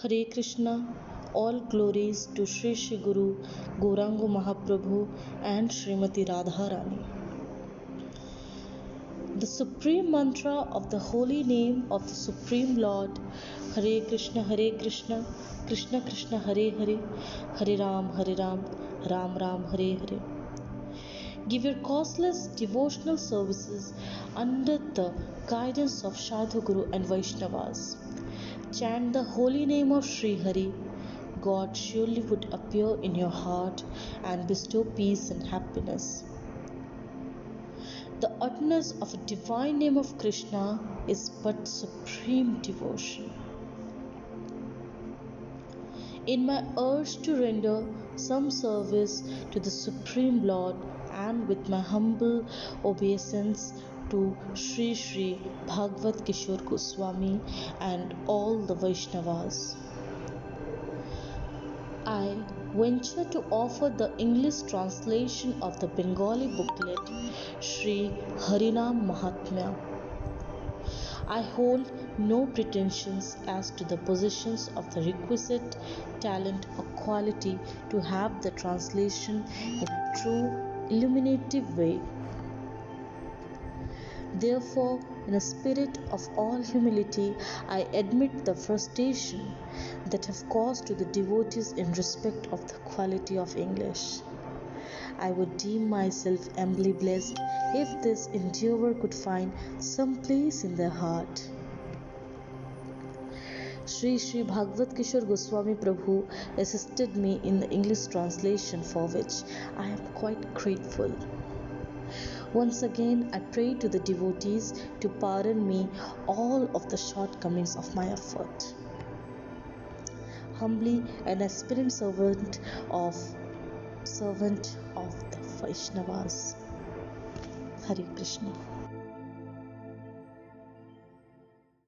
Hare Krishna all glories to Shri Shri Guru Gauranga Mahaprabhu and Shrimati Radha Rani the supreme mantra of the holy name of the supreme lord Hare Krishna Hare Krishna Krishna Krishna Hare Hare Hare Ram Hare Ram Ram Ram Hare Hare give your costless devotional services under the guidance of sadhu guru and Vaishnavas Chant the holy name of Sri Hari. God surely would appear in your heart and bestow peace and happiness. The utterance of a divine name of Krishna is but supreme devotion. In my urge to render some service to the Supreme Lord and with my humble obeisance to Sri Sri Bhagavad Kishore Goswami and all the Vaishnavas. I venture to offer the English translation of the Bengali booklet Sri Harinam Mahatmya. I hold no pretensions as to the possessions of the requisite talent or quality to have the translation in a true illuminative way. Therefore, in a spirit of all humility, I admit the frustration that have caused to the devotees in respect of the quality of English. I would deem myself amply blessed if this endeavor could find some place in their heart. Sri Sri Bhagavad Kishore Goswami Prabhu assisted me in the English translation for which I am quite grateful. Once again, I pray to the devotees to pardon me all of the shortcomings of my effort. Humbly, an aspirant servant of servant of the Vaishnavas. Hare Krishna.